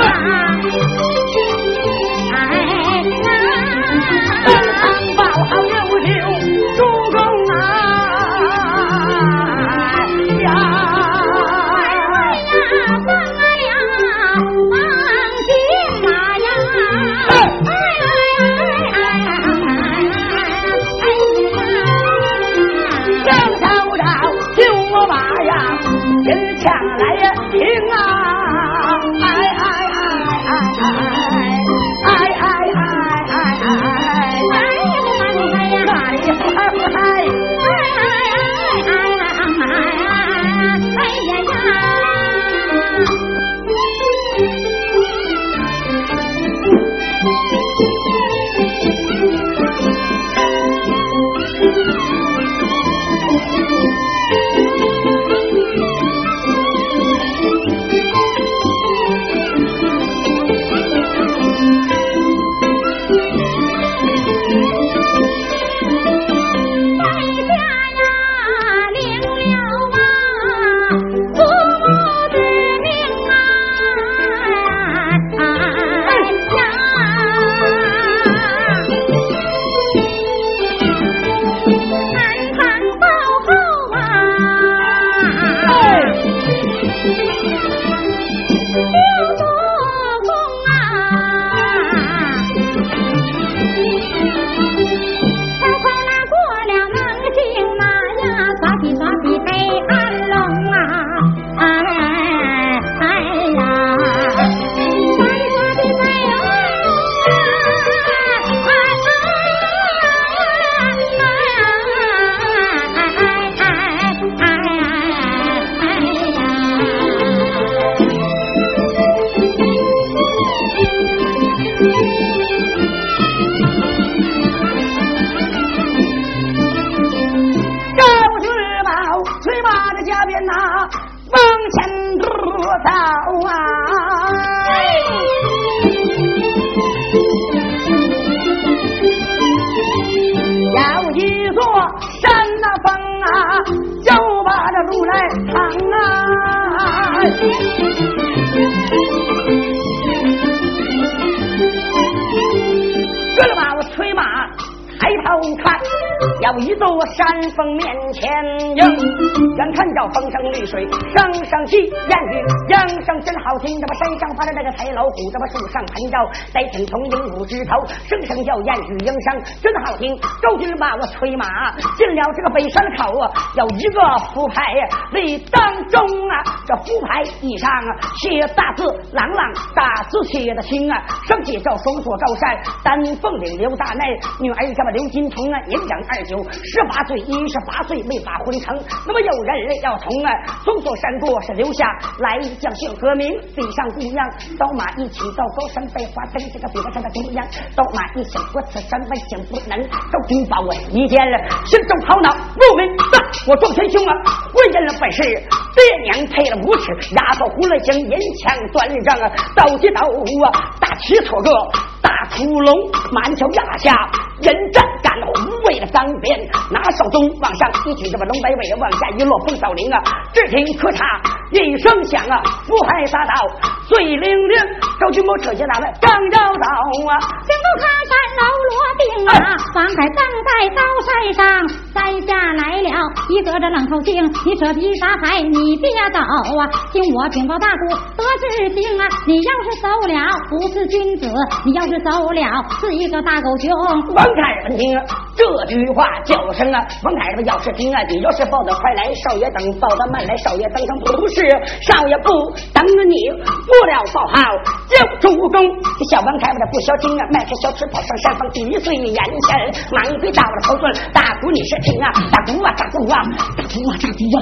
啊一座山峰面前迎，眼看着风声绿水声声气燕语莺声真好听。这么山上爬着那个豺老虎，这么树上盘着在天从鹦鹉枝头，声声叫燕语莺声真好听。周军把我催马进了这个北山口啊，有一个福牌立当中啊，这福牌以上写大字朗朗，大字写的清啊，上写着封锁高山丹凤岭刘大内女儿叫么刘金童啊，年长二九。十八岁，一十八岁没法婚成。那么有人要从啊，封锁山过是留下来将姓何名？地上姑娘，刀马一起到高山百花灯，这个比不上的姑娘。刀马一响，我此山万想不能。都听把我一见了，心中头脑不明白。我壮天凶啊，为人了本事，爹娘配了五尺，丫头胡了星，银枪端正啊，刀接刀啊，大旗错个大窟窿，满桥压下人当边，拿手中往上一举，这么龙摆尾，往下一落风扫铃啊！只听咔嚓一声响啊，福海撒倒碎零零，周军谋扯下大来刚要到啊，金钩卡山楼罗定啊，王海站在高山上，山下来了一个这冷头青，你扯皮撒海你别走啊，听我禀报大姑得知情啊，你要是走了不是君子，你要是走了是一个大狗熊。王凯闻听。这句话叫声啊，王太太要是听啊，你要是报的快来，少爷等；报的慢来，少爷等。不是少爷不等你，不了报号就主公。这小王太太不消停啊，迈开小腿跑上山峰，第一岁眼前忙回到了头村。大姑你是听啊，大姑啊，大姑啊，大姑啊，大姑啊！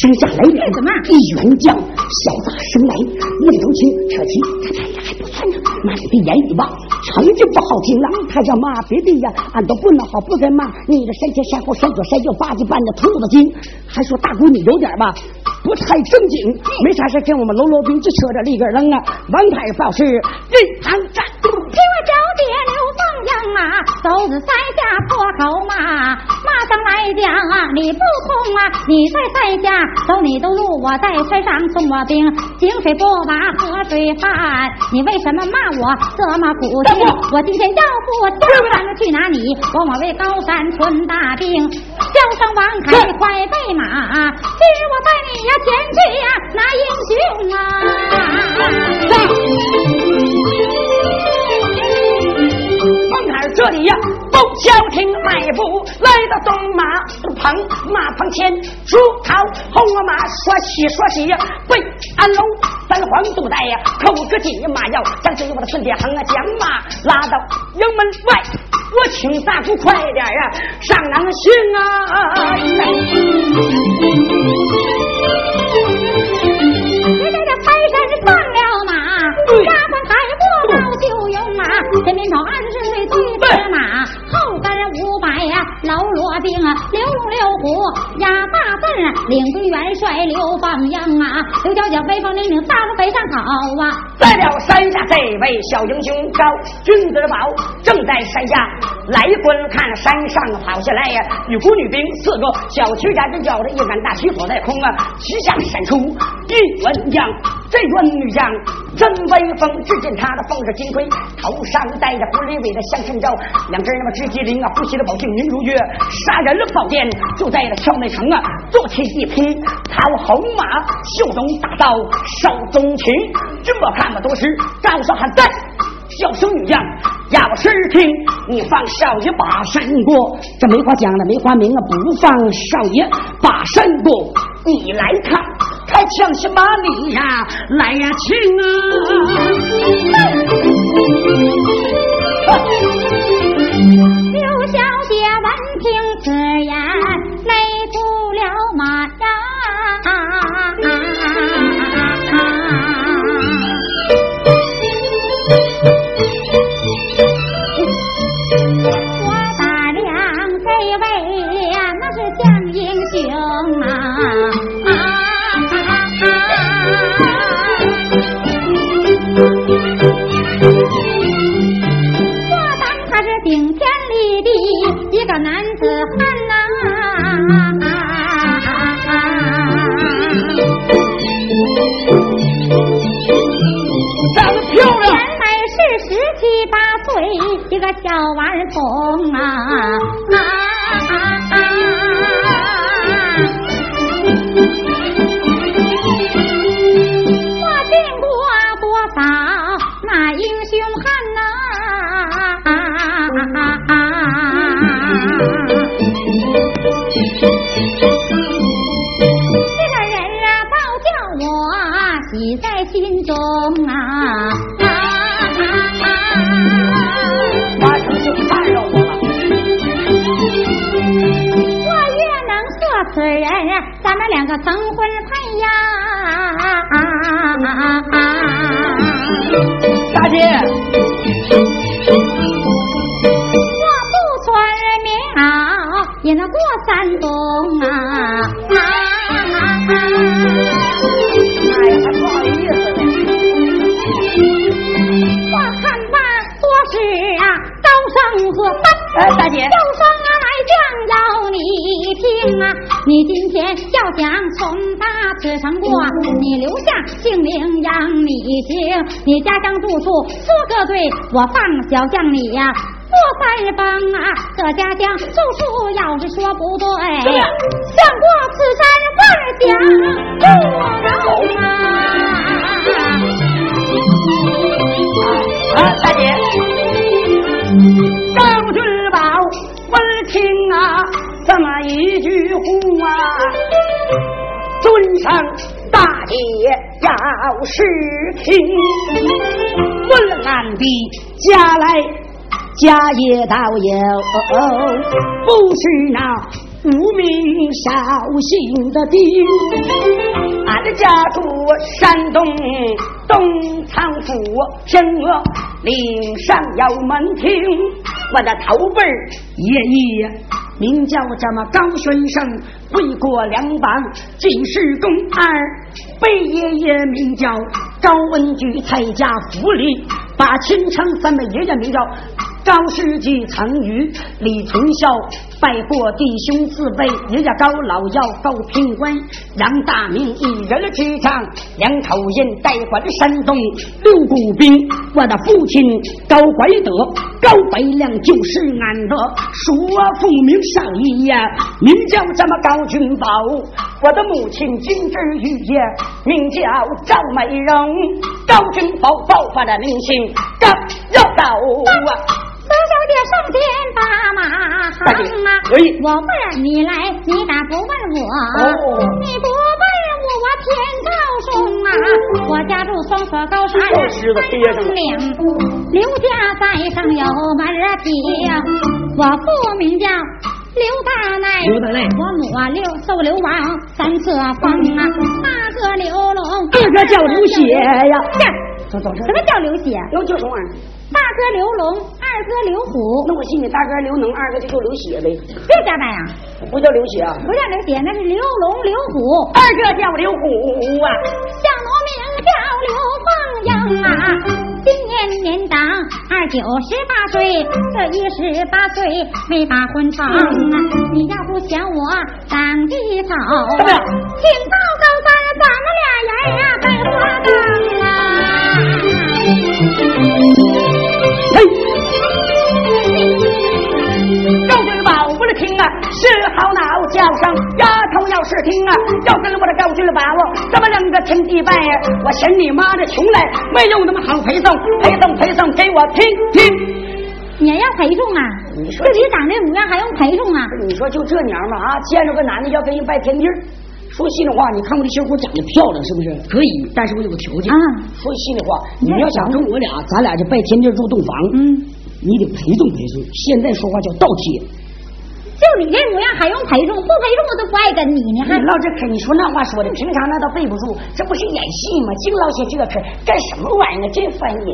生下来了怎么？一员将，小子生来愣头青，扯旗，他太还不算呢。妈的言语吧，成绩不好听了！他叫骂别的呀，俺都不能好。不该骂你这山前山后山左山右八级半的兔子精，还说大姑你有点吧不太正经，没啥事跟我们喽啰兵就扯着里个扔啊！王太报是任堂战，听我找爹呢走子塞下破口骂，骂上来讲啊，你不空啊，你在塞下走你的路，我在山上送我兵，井水不把河水泛，你为什么骂我这么苦心？我今天要不跳山去拿你，我我为高山存大兵，叫声王凯快备马，今日我带你呀前去呀拿迈步来到东马棚，马棚前朱桃红马说西说西，对安龙三皇都带呀，口个金马要将这我的孙爹横啊，将马拉到营门外，我请大夫快点呀，上南行啊！现在这财神上了马，丫鬟抬过刀就用啊，前面朝二十岁最，老罗兵啊，刘龙刘虎压大阵，领军元帅刘邦阳啊，刘小姐威风凛凛，大路北上跑啊。在了山下，这位小英雄高君子宝正在山下来观看，山上跑下来呀，女仆女兵四个，小曲家人叫着一杆大旗锁在空啊，旗下闪出一文将，这员女将真威风，只见她的凤着金盔，头上戴着狐狸尾的香衬罩，两只那么直机灵啊，呼吸的宝镜明如月，杀人的宝剑就在了校内城啊，坐起一匹桃红马，袖中大刀，手中琴，这么看。那么多时，赵少汉在叫声女将，要是听你放少爷把山过，这没话讲了，没话明啊，不放少爷把山过，你来看，开枪什么你呀？来呀，亲啊！这姓名扬你行。你家乡住处说个对，我放小将你呀做腮帮啊。这家乡住处要是说不对，想过此山万想过啊，大姐，张君宝，闻听啊。这么一句话，尊上大姐要是听，问俺的家来家业倒有，不是那。无名绍兴的丁，俺的家住山东东仓府，平峨岭上有门庭。我的头辈爷爷名叫这么高玄生，为国两榜进士公二；贝爷爷名叫高文举，蔡家府里把亲称三妹爷爷名叫。高世纪曾与李存孝拜过弟兄自备，人家高老要高平官，杨大明一人之长，两口人代管山东六股兵。我的父亲高怀德、高百亮就是俺的叔父名少爷呀，名叫什么高君宝。我的母亲金枝玉叶，名叫赵美容。高君宝爆发的明星高要高啊！大小姐上前把马行啊！我问你来，你咋不问我？你不问我，我天高松啊！我家住双锁高山峰岭，刘家在上有门庭。我父名叫刘大奶，我母啊刘寿刘王三册封啊。大哥刘龙，二哥叫刘血呀。什么叫刘血？刘叫什么玩意儿？大哥刘龙，二哥刘虎，那我信你大哥刘能，二哥就叫刘血呗。别瞎掰呀！不叫刘血啊？不叫刘血，那是刘龙刘虎，二哥叫刘虎啊。小奴名叫刘凤英啊，今年年长二九十八岁，这一十八岁没把婚成啊。你要不嫌我长得丑，请报高三，咱们俩人啊拜花灯啊。是好恼叫声，丫头要是听啊，要跟我的高君宝，咱们两个天地拜呀，我嫌你妈的穷来，没有那么好陪送，陪送陪送给我听听。你要陪送啊？你说自己长这模样还用陪送啊？你说就这娘们啊，见着个男的要跟人拜天地儿。说心里话，你看我这小伙长得漂亮是不是？可以，但是我有个条件。啊。说心里话，你要想跟我俩，咱俩就拜天地住洞房。嗯。你得陪送陪送，现在说话叫倒贴。就你这模样还用陪送？不陪送我都不爱跟你呢。还唠这嗑，你说那话说的，平常那倒背不住，这不是演戏吗？净唠些这个嗑，干什么玩意儿？真烦人！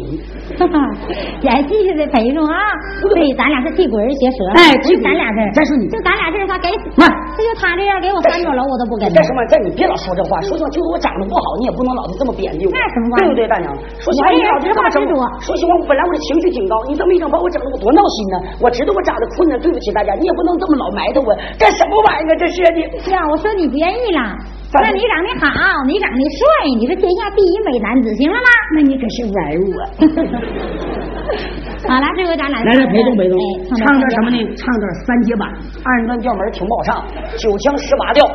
演戏就得陪送啊。对，咱俩是地鬼儿学舌。哎，就咱俩这儿。再说你，就咱俩这儿，他给，这就他这样给我三座楼，我都不跟。干什么？这你别老说这话，说实话就是我长得不好，你也不能老是这么贬低我。那什么对不对，大娘？说实话，你老这话整我。说实话，我本来我的情绪挺高，你这么一整，把我整的我多闹心呢。我知道我长得困难，对不起大家，你也不能这么老埋汰我。干什么玩意儿？这是的呀！我说你不愿意了。那你长得好，你长得帅，你是天下第一美男子，行了吗？那你可是玩我。好了，这回咱俩来来陪送陪送，唱段什么呢？唱段三节板，二人转调门挺不好唱，九腔十八调。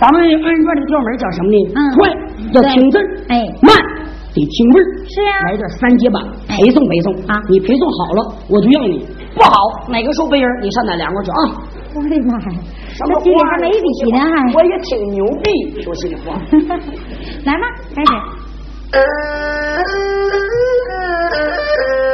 咱们二人转这个调门叫什么呢？嗯，快要听字哎，慢得听味儿。是啊，来点三节板，陪送陪送啊！你陪送好了，我就要你。不好，哪个受背人，你上哪凉快去啊？我的妈呀！这心里还没底呢，还我也挺牛逼，说心里话。来吧，开始。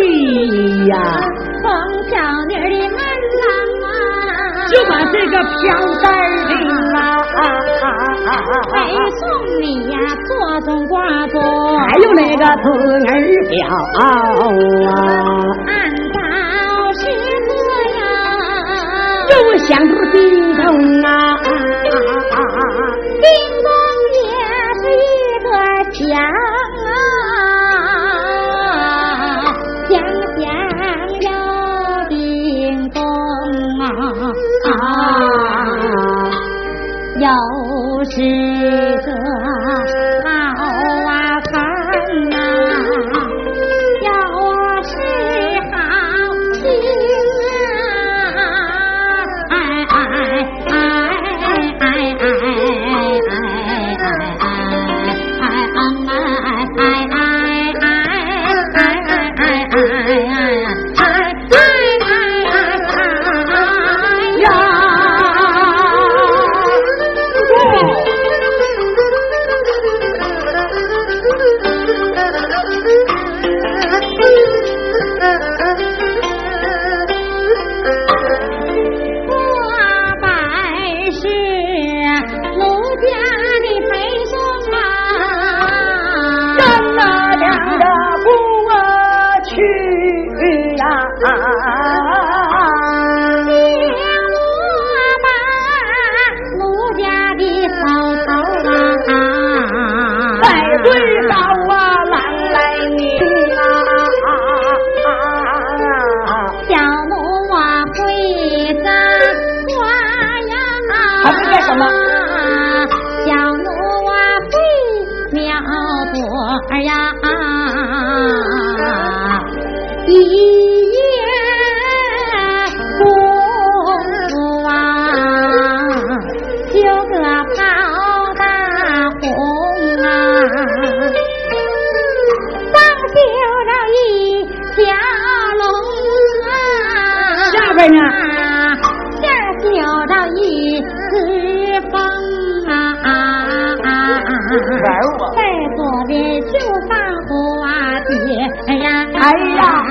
对呀，黄小妮儿的门郎啊，就把这个飘带领啊，配送你呀，坐中挂中，还有那个子儿表啊，按照是这样，又想不叮咚啊，叮咚也是一个响是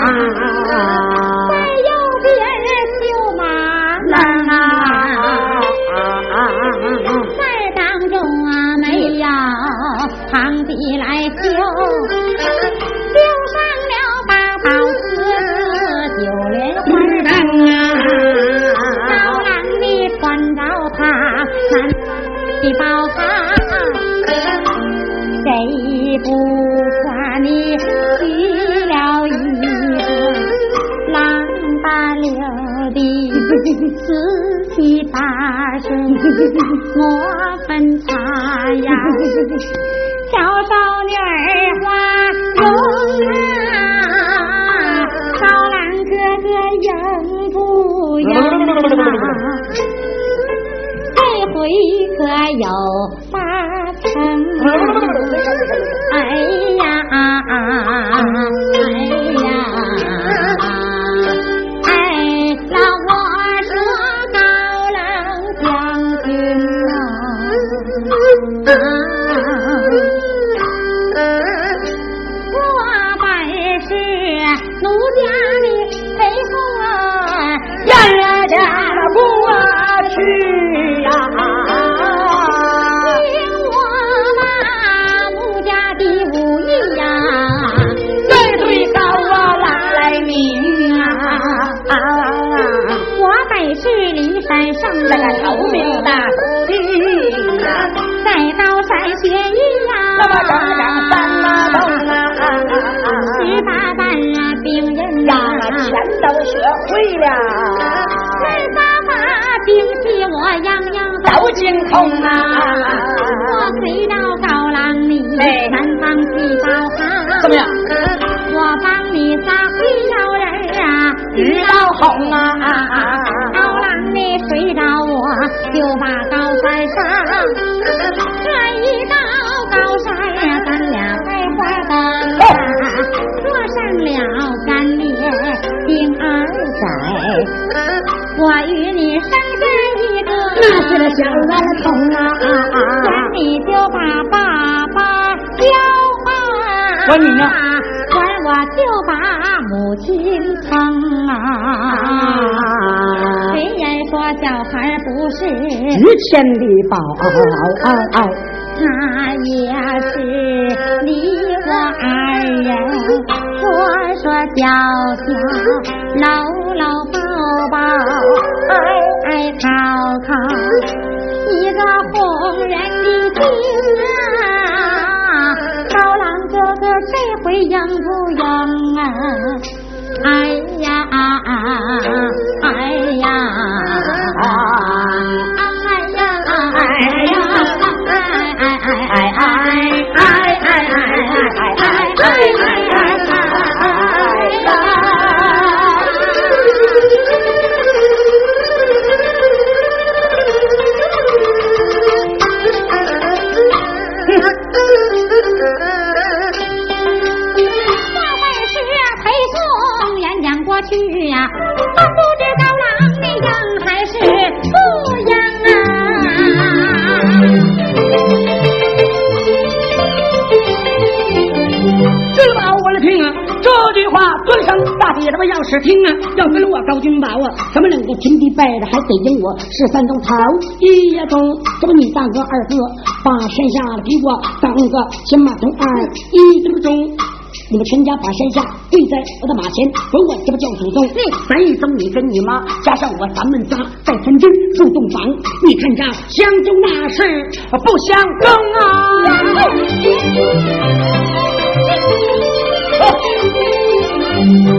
在右边流马浪啊在当中啊没有旁的来去呀，听我都精通啊。我随到高粱你哎南方去报行，怎么样？我帮你撒灰小人啊，鱼到红啊！高粱你睡着我就把高山上，这一到高山呀，咱俩开花灯啊，坐上了干烈丁二载，我与那是个小儿童啊！管你就把爸爸教吧，管你呢管我就把母亲疼啊。虽然说小孩不是，值钱的宝，他也是你我二人说说笑笑，搂搂抱抱，爱爱靠靠，你他妈要是听啊，要跟我高君宝啊，怎么能够金地拜的还得赢我十三种头一呀中，这不你大哥二哥把山下的给我当个金马头二一这么中。你们全家把山下跪在我的马前，管我这不叫祖宗。你咱一宗你跟你妈，加上我，咱们仨在村支住洞房。你看这相中那是不相公啊！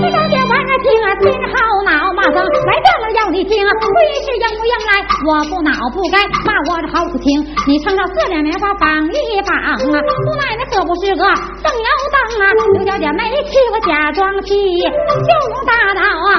听啊，心好恼，骂声来这了要你听啊，为是应不应来？我不恼不该，骂我这好不听。你撑着四两棉花绑一绑啊，姑奶奶可不是个正摇灯啊。刘小姐没气我假装气，就用大道啊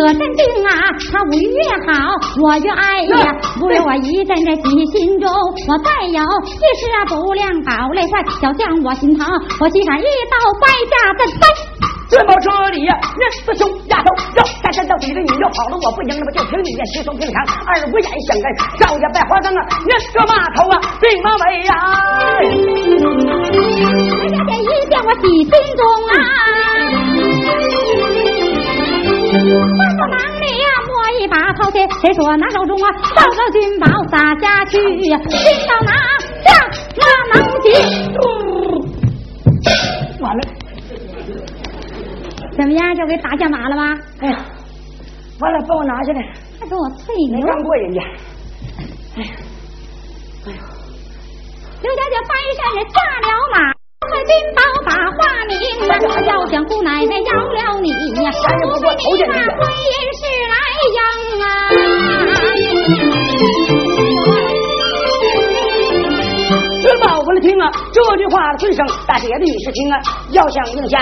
可真定啊！他武艺越好，我越爱呀。不由我一阵这喜心中，我再有一时啊不亮宝泪快，小将我心疼，我击闪一刀掰下阵翻。这么这里呀，人四兄丫头要三山到底的，你又跑了，我不赢，那么就凭你呀，稀松平常，二五眼相跟，少爷百花灯啊，人个码头啊，对马尾呀！刘小姐一见我喜心中啊，忙里呀摸一把掏钱，谁说拿手中啊抱个军宝撒下去，军宝拿下那能行？完了，怎么样，就给打下马了吧？哎呀，完了，帮我拿下来，还给我吹没牛！干过人家。哎呀，哎呦刘小姐翻身也下了马。快军宝把话明啊！要想姑奶奶饶了你呀，不费你那婚姻事来应啊！知道我的听啊，这句话尊声大姐的你是听啊，要想应下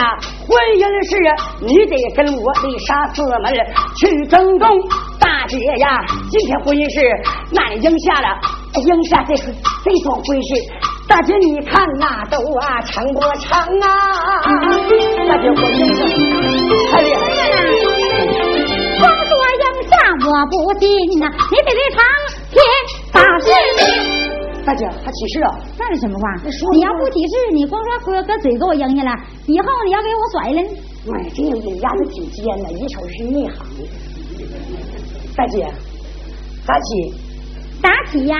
婚姻事啊，你得跟我的杀四门去争功。大姐呀，今天婚姻是俺应下了，应下这是这桩婚事。大姐你看那都啊长过长啊？大姐婚姻是太厉害了。光说赢下我不信呐，你得得长天大事。大姐还起誓啊？那是什么话？你要不起誓，你光说搁搁嘴给我扔下了，以后你要给我甩了呢？哎，这人家子挺尖的，一瞅是内行。大姐，咋起？咋起呀？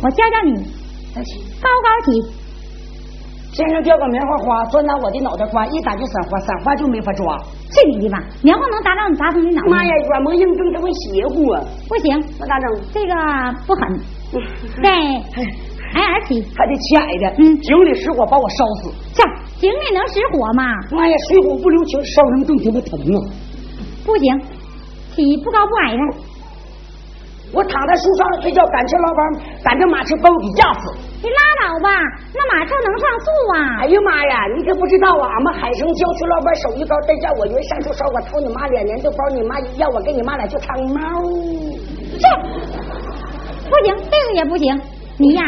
我教教你。高高起。天上掉个棉花花，钻到我的脑袋瓜，一打就散花，散花就没法抓。这你的吧！棉花能砸到你砸成你脑袋？妈呀，软磨硬碰，这么邪乎啊！不行，那咋整？这个不狠。对，矮矮起，还得起矮的。嗯，井里失火把我烧死。这井里能失火吗？妈呀，水火不留情，烧人更他妈疼啊！不行，起不高不矮的。我躺在树上睡觉，赶车老板赶着马车把我给压死。你拉倒吧，那马车能上树啊？哎呀妈呀，你可不知道啊！俺们海城郊区老板手艺高，再叫我云上树烧我偷你妈两年都包你妈要我跟你妈俩就唱猫。这不行，这个也不行。你呀，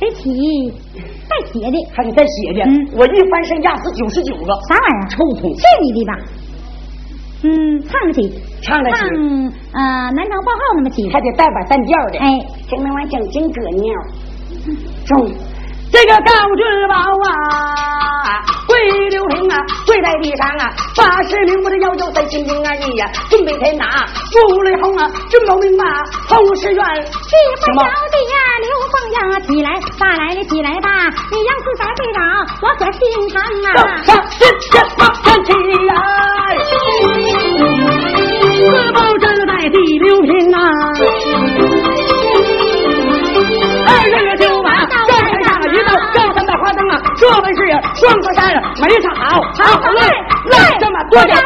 得起带血的，还得带血的。嗯，我一翻身压死九十九个。啥玩意儿？臭虫！去你的吧！嗯，唱得起，唱得起。嗯呃南昌报号那么起，还得带把单调的。哎，这那玩意整经搁尿。中，这个高志宝啊，跪刘平啊，跪在地上啊，八十名我的要求在心中而已呀，准备天哪，朱雷红啊，真保明白，后世愿。地方小弟呀，刘凤呀，起来，吧来了，起来吧，你杨四才会长，我可心疼啊。上这这马站起来，自保站在地刘平啊。这位是双子山，没唱好，好来来，这么跺脚，